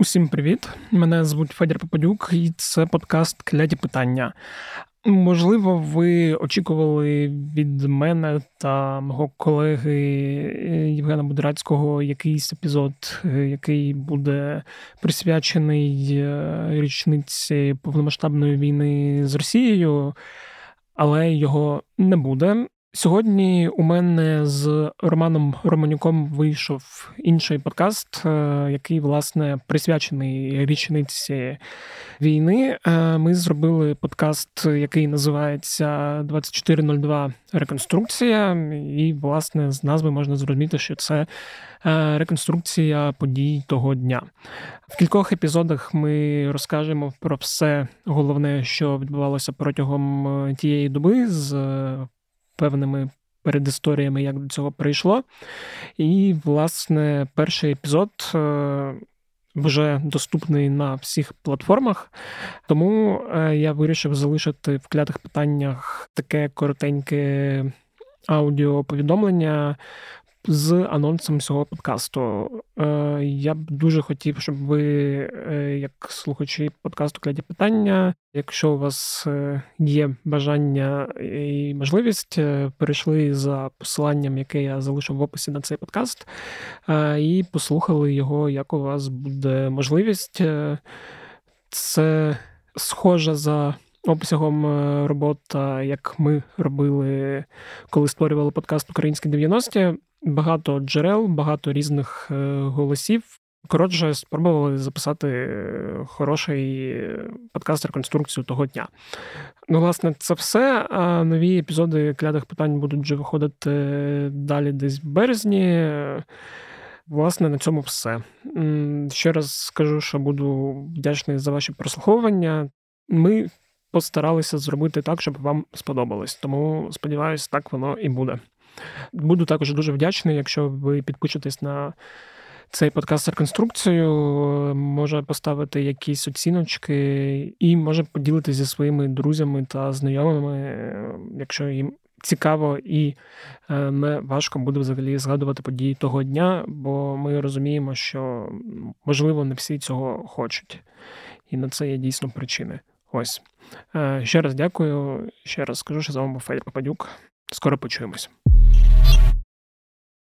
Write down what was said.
Усім привіт! Мене звуть Федір Попадюк, і це подкаст Кляді питання. Можливо, ви очікували від мене та мого колеги Євгена Будерацького якийсь епізод, який буде присвячений е, річниці повномасштабної війни з Росією, але його не буде. Сьогодні у мене з Романом Романюком вийшов інший подкаст, е, який власне присвячений річниці війни. Е, ми зробили подкаст, який називається 2402 Реконструкція, і, власне, з назви можна зрозуміти, що це е, реконструкція подій того дня. В кількох епізодах ми розкажемо про все головне, що відбувалося протягом тієї доби з певними передісторіями, як до цього прийшло. І, власне, перший епізод. Е, вже доступний на всіх платформах, тому е, я вирішив залишити в клятих питаннях таке коротеньке аудіоповідомлення з анонсом цього подкасту. Е, я б дуже хотів, щоб ви, е, як слухачі подкасту «Кляді питання, якщо у вас е, є бажання і можливість, перейшли за посиланням, яке я залишив в описі на цей подкаст, і послухали його, як у вас буде можливість. Це схоже за. Обсягом робота, як ми робили, коли створювали подкаст Українські 90-ті багато джерел, багато різних е, голосів. Коротше, спробували записати е, хороший подкаст реконструкцію того дня. Ну, власне, це все. А нові епізоди клятих питань будуть вже виходити далі десь в березні. Власне, на цьому все. Ще раз скажу, що буду вдячний за ваші прослуховування. Ми постаралися зробити так, щоб вам сподобалось. Тому сподіваюся, так воно і буде. Буду також дуже вдячний, якщо ви підпишетесь на цей подкаст реконструкцію, може поставити якісь оціночки і може поділитися зі своїми друзями та знайомими, якщо їм цікаво і е, не важко буде взагалі згадувати події того дня, бо ми розуміємо, що можливо не всі цього хочуть, і на це є дійсно причини. Ось е, ще раз дякую. Ще раз скажу, що з вами був Федір Попадюк. Скоро почуємось.